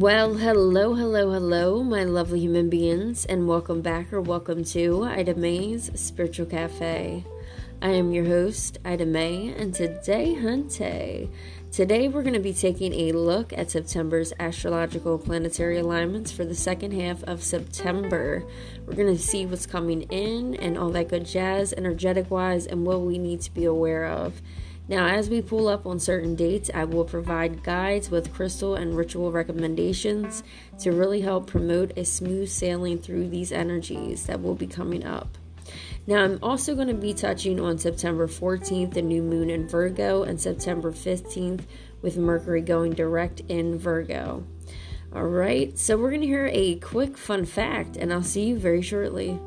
Well, hello, hello, hello, my lovely human beings, and welcome back or welcome to Ida May's Spiritual Cafe. I am your host, Ida May, and today, Hunte, today we're going to be taking a look at September's astrological planetary alignments for the second half of September. We're going to see what's coming in and all that good jazz, energetic wise, and what we need to be aware of. Now, as we pull up on certain dates, I will provide guides with crystal and ritual recommendations to really help promote a smooth sailing through these energies that will be coming up. Now, I'm also going to be touching on September 14th, the new moon in Virgo, and September 15th with Mercury going direct in Virgo. All right, so we're going to hear a quick fun fact, and I'll see you very shortly.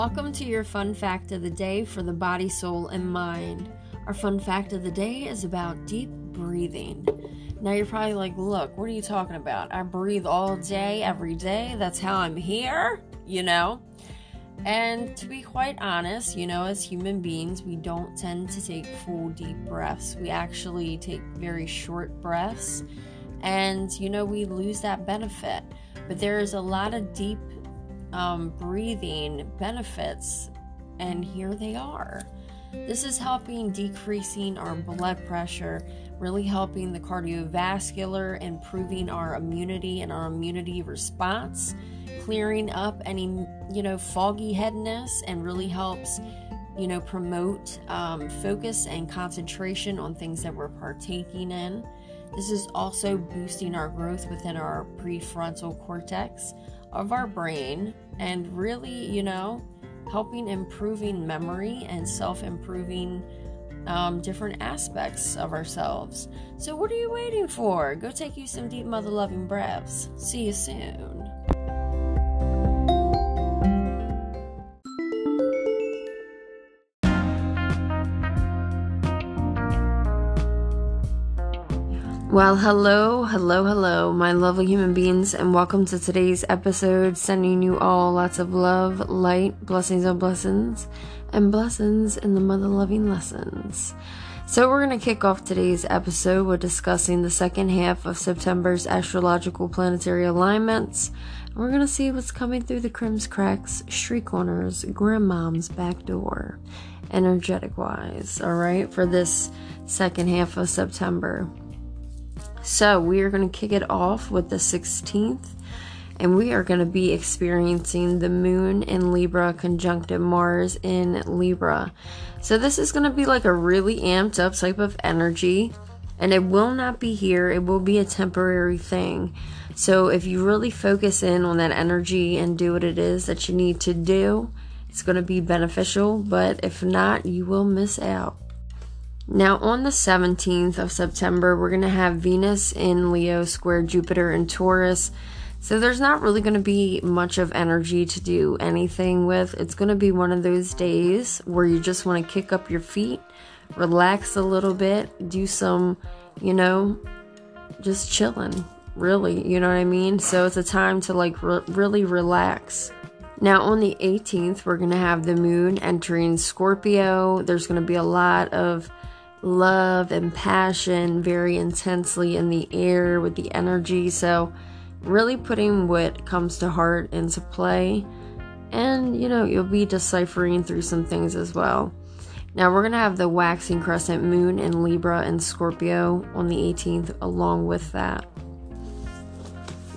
Welcome to your fun fact of the day for the body, soul, and mind. Our fun fact of the day is about deep breathing. Now you're probably like, look, what are you talking about? I breathe all day, every day. That's how I'm here, you know? And to be quite honest, you know, as human beings, we don't tend to take full deep breaths. We actually take very short breaths, and you know, we lose that benefit. But there is a lot of deep um, breathing benefits, and here they are. This is helping decreasing our blood pressure, really helping the cardiovascular, improving our immunity and our immunity response, clearing up any, you know, foggy headness, and really helps, you know, promote um, focus and concentration on things that we're partaking in. This is also boosting our growth within our prefrontal cortex, of our brain and really, you know, helping improving memory and self improving um, different aspects of ourselves. So, what are you waiting for? Go take you some deep mother loving breaths. See you soon. Well, hello, hello, hello, my lovely human beings, and welcome to today's episode. Sending you all lots of love, light, blessings of blessings, and blessings in the mother loving lessons. So, we're going to kick off today's episode with discussing the second half of September's astrological planetary alignments. We're going to see what's coming through the crims cracks, street corners, grandmom's back door, energetic wise, all right, for this second half of September. So, we are going to kick it off with the 16th, and we are going to be experiencing the moon in Libra conjuncted Mars in Libra. So, this is going to be like a really amped up type of energy, and it will not be here, it will be a temporary thing. So, if you really focus in on that energy and do what it is that you need to do, it's going to be beneficial, but if not, you will miss out. Now, on the 17th of September, we're going to have Venus in Leo square Jupiter in Taurus. So, there's not really going to be much of energy to do anything with. It's going to be one of those days where you just want to kick up your feet, relax a little bit, do some, you know, just chilling, really. You know what I mean? So, it's a time to like re- really relax. Now, on the 18th, we're going to have the moon entering Scorpio. There's going to be a lot of love and passion very intensely in the air with the energy. So, really putting what comes to heart into play. And, you know, you'll be deciphering through some things as well. Now, we're going to have the waxing crescent moon in Libra and Scorpio on the 18th, along with that.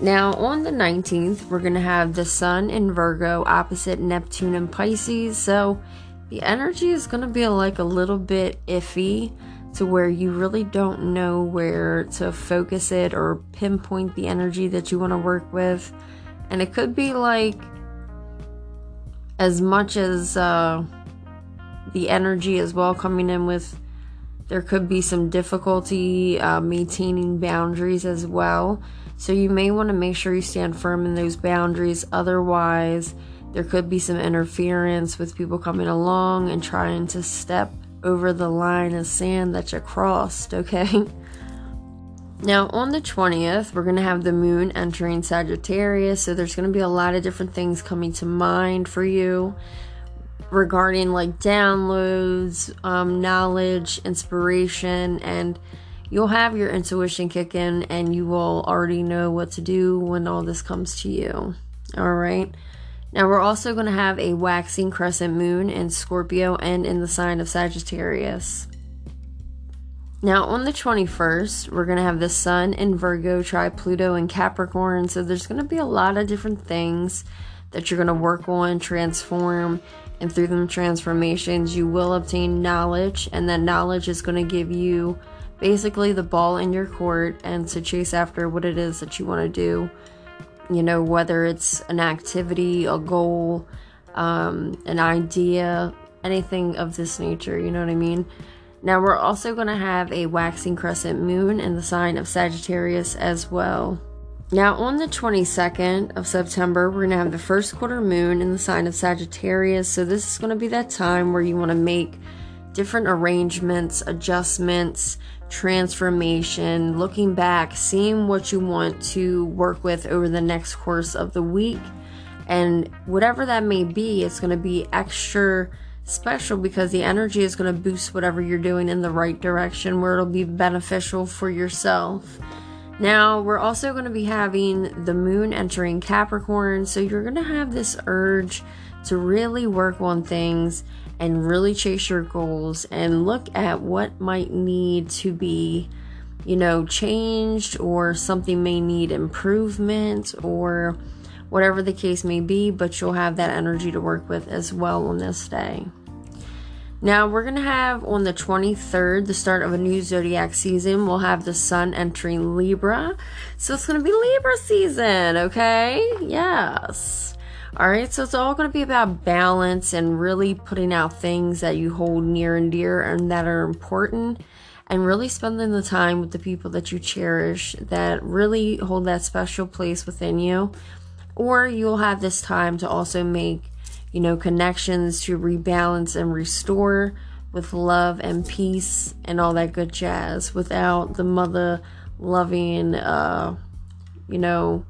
Now, on the 19th, we're going to have the sun in Virgo opposite Neptune and Pisces. So, the energy is going to be like a little bit iffy to where you really don't know where to focus it or pinpoint the energy that you want to work with. And it could be like as much as uh, the energy as well coming in with there could be some difficulty uh, maintaining boundaries as well. So you may want to make sure you stand firm in those boundaries. Otherwise, there could be some interference with people coming along and trying to step over the line of sand that you crossed, okay? Now, on the 20th, we're going to have the moon entering Sagittarius. So, there's going to be a lot of different things coming to mind for you regarding like downloads, um, knowledge, inspiration, and you'll have your intuition kick in and you will already know what to do when all this comes to you. All right. Now, we're also going to have a waxing crescent moon in Scorpio and in the sign of Sagittarius. Now, on the 21st, we're going to have the Sun in Virgo, trine Pluto in Capricorn. So, there's going to be a lot of different things that you're going to work on, transform, and through them transformations, you will obtain knowledge, and that knowledge is going to give you basically the ball in your court and to chase after what it is that you want to do. You know, whether it's an activity, a goal, um, an idea, anything of this nature, you know what I mean? Now, we're also going to have a waxing crescent moon in the sign of Sagittarius as well. Now, on the 22nd of September, we're going to have the first quarter moon in the sign of Sagittarius. So, this is going to be that time where you want to make different arrangements, adjustments, transformation, looking back, seeing what you want to work with over the next course of the week. And whatever that may be, it's going to be extra special because the energy is going to boost whatever you're doing in the right direction where it'll be beneficial for yourself. Now, we're also going to be having the moon entering Capricorn, so you're going to have this urge to really work on things and really chase your goals and look at what might need to be, you know, changed or something may need improvement or whatever the case may be, but you'll have that energy to work with as well on this day. Now, we're going to have on the 23rd, the start of a new zodiac season. We'll have the sun entering Libra. So it's going to be Libra season, okay? Yes. All right, so it's all going to be about balance and really putting out things that you hold near and dear and that are important and really spending the time with the people that you cherish that really hold that special place within you. Or you'll have this time to also make, you know, connections to rebalance and restore with love and peace and all that good jazz without the mother loving, uh, you know,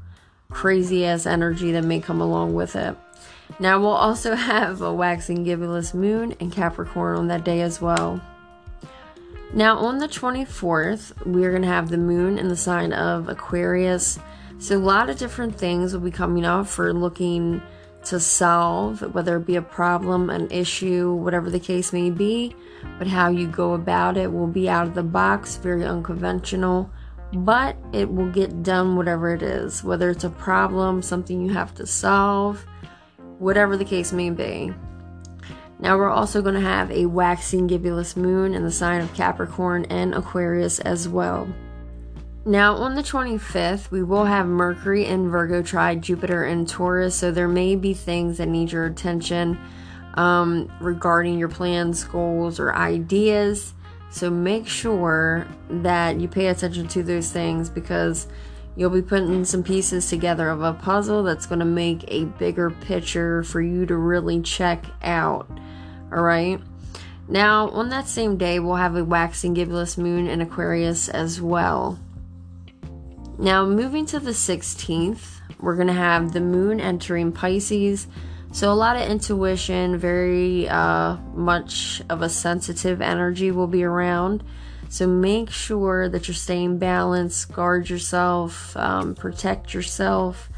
crazy ass energy that may come along with it. Now, we'll also have a waxing gibbous moon in Capricorn on that day as well. Now, on the 24th, we're going to have the moon in the sign of Aquarius. So, a lot of different things will be coming up for looking to solve, whether it be a problem, an issue, whatever the case may be. But how you go about it will be out of the box, very unconventional, but it will get done, whatever it is, whether it's a problem, something you have to solve, whatever the case may be. Now, we're also going to have a waxing gibbous moon in the sign of Capricorn and Aquarius as well. Now, on the 25th, we will have Mercury in Virgo trine Jupiter in Taurus, so there may be things that need your attention um, regarding your plans, goals, or ideas. So make sure that you pay attention to those things because you'll be putting some pieces together of a puzzle that's going to make a bigger picture for you to really check out. All right. Now, on that same day, we'll have a waxing gibbous moon in Aquarius as well. Now, moving to the 16th, we're going to have the moon entering Pisces. So, a lot of intuition, very uh, much of a sensitive energy will be around. So, make sure that you're staying balanced, guard yourself, um, protect yourself,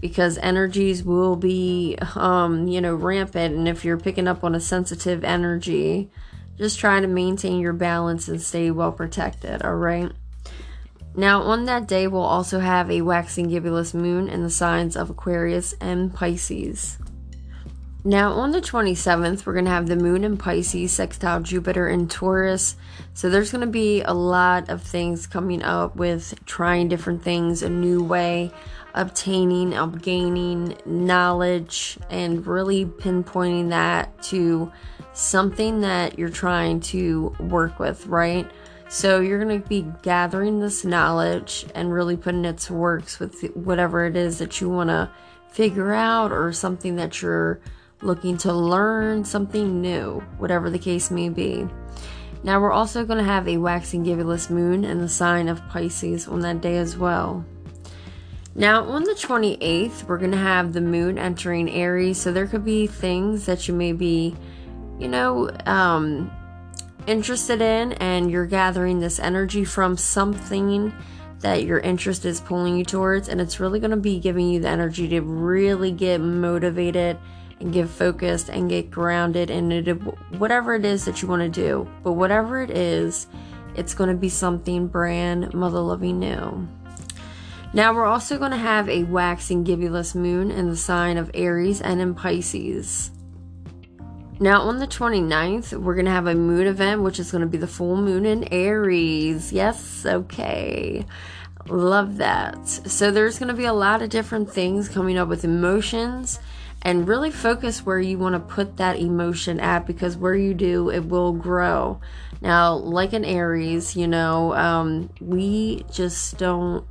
because energies will be, um, you know, rampant. And if you're picking up on a sensitive energy, just try to maintain your balance and stay well protected, all right? Now, on that day, we'll also have a waxing gibbous moon in the signs of Aquarius and Pisces. Now, on the 27th, we're going to have the moon in Pisces, sextile Jupiter in Taurus. So, there's going to be a lot of things coming up with trying different things a new way, obtaining, gaining knowledge, and really pinpointing that to something that you're trying to work with, right? So you're going to be gathering this knowledge and really putting it to works with whatever it is that you want to figure out or something that you're looking to learn, something new, whatever the case may be. Now, we're also going to have a waxing gibbous moon in the sign of Pisces on that day as well. Now, on the 28th, we're going to have the moon entering Aries. So, there could be things that you may be, you know, um, interested in, and you're gathering this energy from something that your interest is pulling you towards. And it's really going to be giving you the energy to really get motivated and get focused and get grounded in whatever it is that you want to do. But whatever it is, it's going to be something brand mother loving new. Now we're also going to have a waxing gibbous moon in the sign of Aries and in Pisces. Now on the 29th, we're going to have a moon event, which is going to be the full moon in Aries. Yes, okay. Love that. So there's going to be a lot of different things coming up with emotions and really focus where you want to put that emotion at because where you do, it will grow. Now, like an Aries, you know, um, we just don't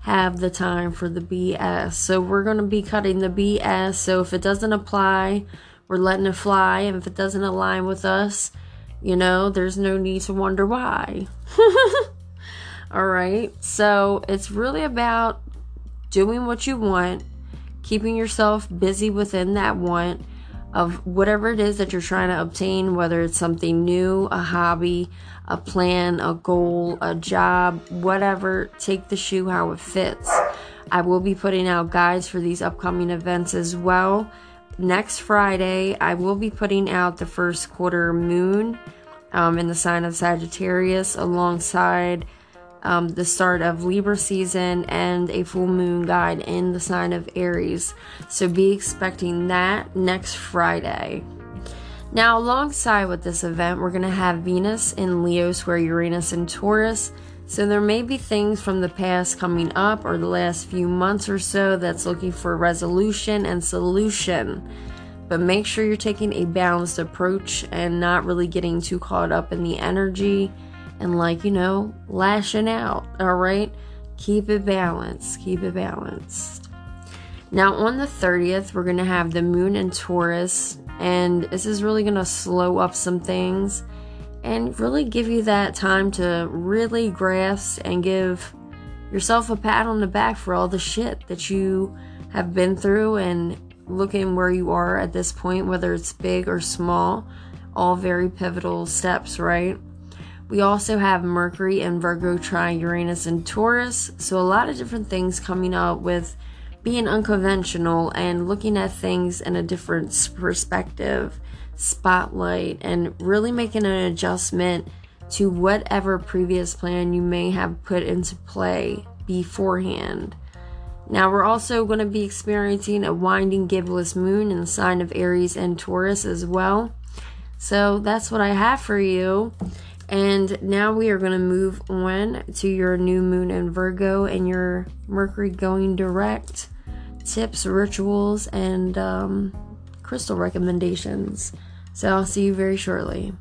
have the time for the BS. So we're going to be cutting the BS. So if it doesn't apply, we're letting it fly. And if it doesn't align with us, you know, there's no need to wonder why. All right. So it's really about doing what you want keeping yourself busy within that want of whatever it is that you're trying to obtain, whether it's something new, a hobby, a plan, a goal, a job, whatever, take the shoe how it fits. I will be putting out guides for these upcoming events as well. Next Friday, I will be putting out the first quarter moon um, in the sign of Sagittarius alongside um, the start of Libra season and a full moon guide in the sign of Aries. So be expecting that next Friday. Now, alongside with this event, we're going to have Venus in Leo, square Uranus in Taurus. So there may be things from the past coming up or the last few months or so that's looking for resolution and solution. But make sure you're taking a balanced approach and not really getting too caught up in the energy and like, you know, lashing out, all right? Keep it balanced. Keep it balanced. Now, on the 30th, we're going to have the moon in Taurus, and this is really going to slow up some things and really give you that time to really grasp and give yourself a pat on the back for all the shit that you have been through and looking where you are at this point, whether it's big or small, all very pivotal steps, right? We also have Mercury and Virgo trying Uranus and Taurus. So, a lot of different things coming up with being unconventional and looking at things in a different perspective, spotlight, and really making an adjustment to whatever previous plan you may have put into play beforehand. Now, we're also going to be experiencing a waning gibbous moon in the sign of Aries and Taurus as well. So, that's what I have for you. And now we are going to move on to your new moon in Virgo and your Mercury going direct tips, rituals, and um, crystal recommendations. So I'll see you very shortly.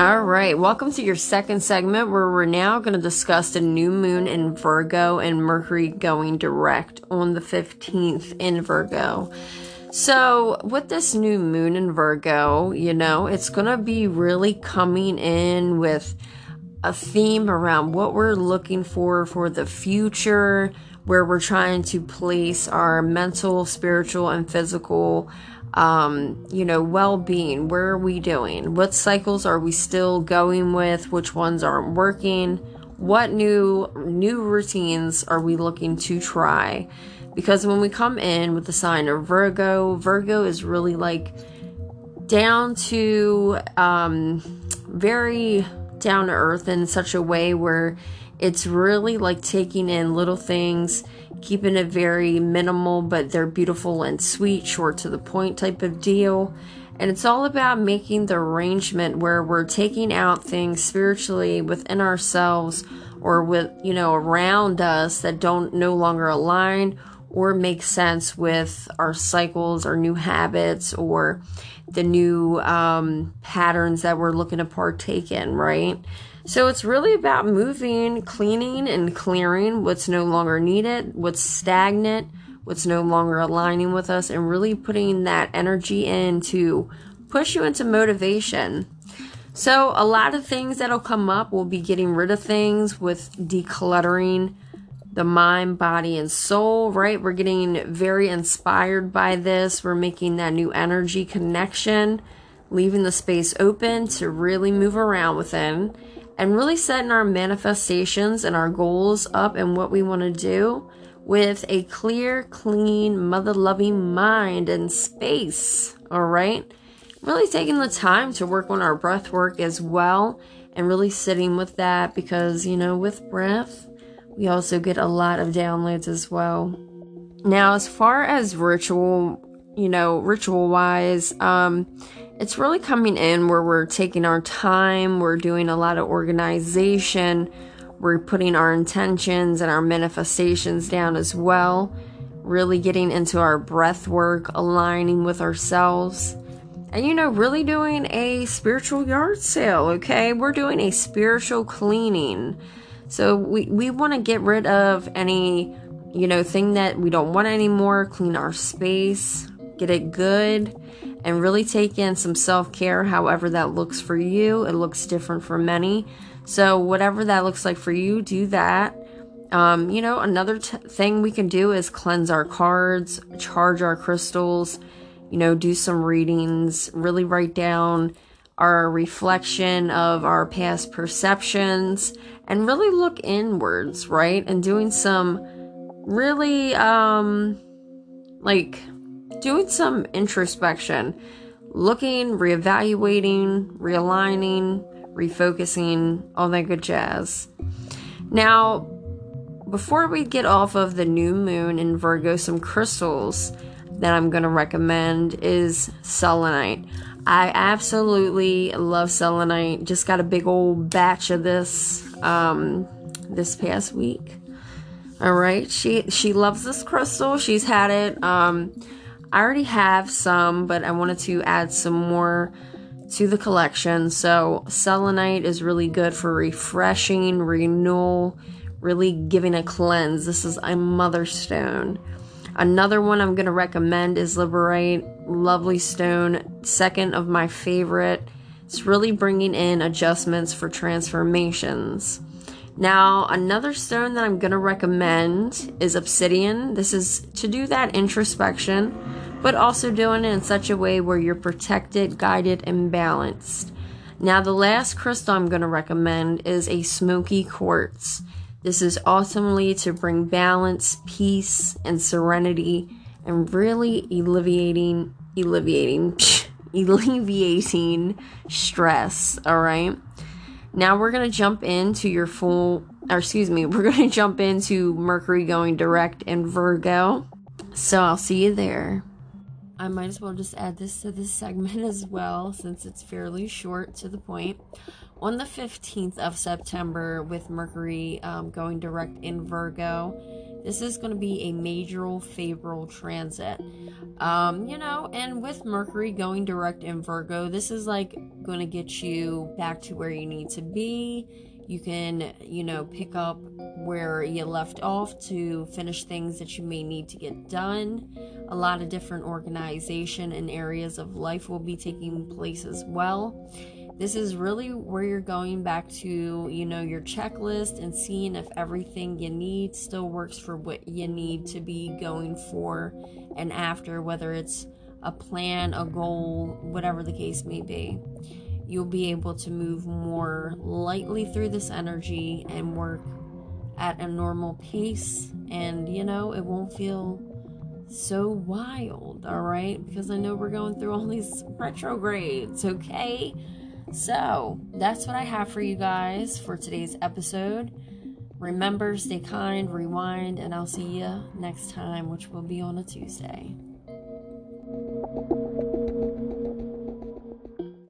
All right, welcome to your second segment where we're now going to discuss the new moon in Virgo and Mercury going direct on the 15th in Virgo. So, with this new moon in Virgo, you know, it's going to be really coming in with a theme around what we're looking for for the future, where we're trying to place our mental, spiritual, and physical um, you know, well being. Where are we doing? What cycles are we still going with? Which ones aren't working? What new new routines are we looking to try? Because when we come in with the sign of Virgo, Virgo is really like down to um, very down to earth in such a way where it's really like taking in little things keeping it very minimal, but they're beautiful and sweet, short to the point type of deal. And it's all about making the arrangement where we're taking out things spiritually within ourselves or with, you know, around us that don't no longer align or make sense with our cycles, our new habits, or the new um, patterns that we're looking to partake in, right? So it's really about moving, cleaning, and clearing what's no longer needed, what's stagnant, what's no longer aligning with us, and really putting that energy in to push you into motivation. So, a lot of things that'll come up, we'll be getting rid of things with decluttering the mind, body, and soul, right? We're getting very inspired by this. We're making that new energy connection, leaving the space open to really move around within and really setting our manifestations and our goals up and what we want to do with a clear, clean, mother loving mind and space. All right. Really taking the time to work on our breath work as well and really sitting with that because, you know, with breath, we also get a lot of downloads as well. Now, as far as ritual, you know, ritual wise, um, it's really coming in where we're taking our time, we're doing a lot of organization, we're putting our intentions and our manifestations down as well, really getting into our breath work, aligning with ourselves. And you know, really doing a spiritual yard sale, okay? We're doing a spiritual cleaning. So we, we want to get rid of any, you know, thing that we don't want anymore, clean our space, get it good, and really take in some self care, however that looks for you. It looks different for many. So, whatever that looks like for you, do that. Um, you know, another t- thing we can do is cleanse our cards, charge our crystals, you know, do some readings, really write down our reflection of our past perceptions and really look inwards, right? And doing some really um like doing some introspection, looking, reevaluating, realigning, refocusing, all that good jazz. Now, before we get off of the new moon in Virgo, some crystals that I'm going to recommend is selenite. I absolutely love selenite. Just got a big old batch of this um, this past week. All right, she she loves this crystal. She's had it. Um, I already have some, but I wanted to add some more to the collection. So selenite is really good for refreshing, renewal, really giving a cleanse. This is a mother stone. Another one I'm going to recommend is Liberate. Lovely stone, second of my favorite. It's really bringing in adjustments for transformations. Now, another stone that I'm going to recommend is obsidian. This is to do that introspection, but also doing it in such a way where you're protected, guided, and balanced. Now, the last crystal I'm going to recommend is a smoky quartz. This is ultimately to bring balance, peace, and serenity, and really alleviating, alleviating, alleviating stress. All right. Now we're gonna jump into your full, or excuse me, we're gonna jump into Mercury going direct in Virgo. So I'll see you there. I might as well just add this to this segment as well, since it's fairly short to the point on the 15th of September with Mercury um, going direct in Virgo. This is going to be a major favorable transit. Um, you know, and with Mercury going direct in Virgo, this is like going to get you back to where you need to be. You can, you know, pick up where you left off to finish things that you may need to get done. A lot of different organization and areas of life will be taking place as well this is really where you're going back to, you know, your checklist and seeing if everything you need still works for what you need to be going for and after, whether it's a plan, a goal, whatever the case may be. You'll be able to move more lightly through this energy and work at a normal pace, and you know, it won't feel so wild, all right? Because I know we're going through all these retrogrades, okay? So, that's what I have for you guys for today's episode. Remember, stay kind, rewind, and I'll see you next time, which will be on a Tuesday.